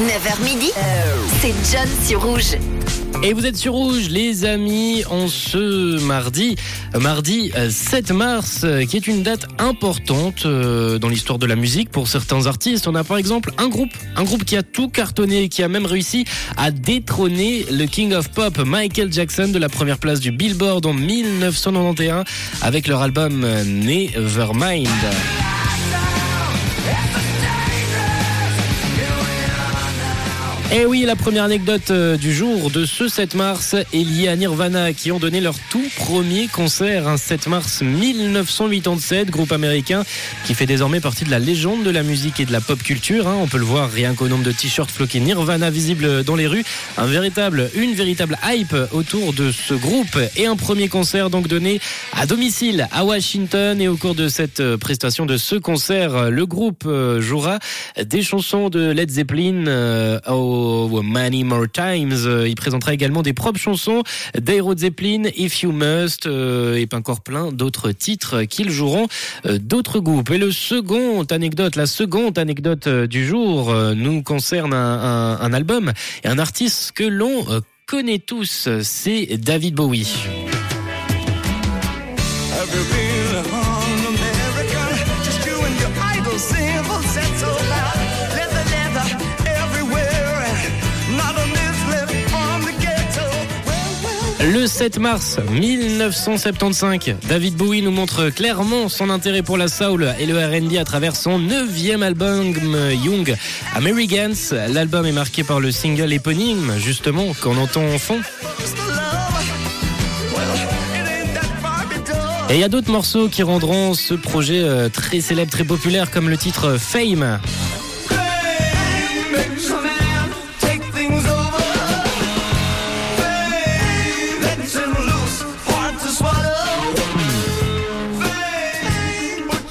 9h midi, c'est John sur Rouge. Et vous êtes sur Rouge, les amis, en ce mardi, mardi euh, 7 mars, euh, qui est une date importante euh, dans l'histoire de la musique pour certains artistes. On a par exemple un groupe, un groupe qui a tout cartonné, qui a même réussi à détrôner le King of Pop, Michael Jackson, de la première place du Billboard en 1991 avec leur album euh, Nevermind. Et Eh oui, la première anecdote euh, du jour de ce 7 mars est liée à Nirvana qui ont donné leur tout premier concert un 7 mars 1987, groupe américain qui fait désormais partie de la légende de la musique et de la pop culture. hein. On peut le voir rien qu'au nombre de t-shirts floqués Nirvana visibles dans les rues. Un véritable, une véritable hype autour de ce groupe et un premier concert donc donné à domicile à Washington et au cours de cette euh, prestation de ce concert, le groupe euh, jouera des chansons de Led Zeppelin euh, Many More Times. Euh, Il présentera également des propres chansons d'Aero Zeppelin, If You Must euh, et encore plein d'autres titres qu'ils joueront euh, d'autres groupes. Et le second anecdote, la seconde anecdote du jour nous concerne un, album et un artiste que l'on connaît tous, c'est David Bowie. Le 7 mars 1975, David Bowie nous montre clairement son intérêt pour la soul et le R&B à travers son neuvième album Young Americans. L'album est marqué par le single éponyme, justement, qu'on entend en fond. Et il y a d'autres morceaux qui rendront ce projet euh, très célèbre, très populaire, comme le titre. Fame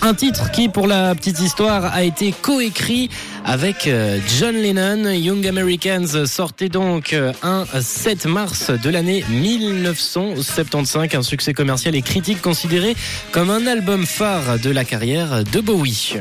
Un titre qui, pour la petite histoire, a été coécrit avec euh, John Lennon. Young Americans sortait donc euh, un 7 mars de l'année 1975, un succès commercial et critique considéré comme un album phare de la carrière de Bowie.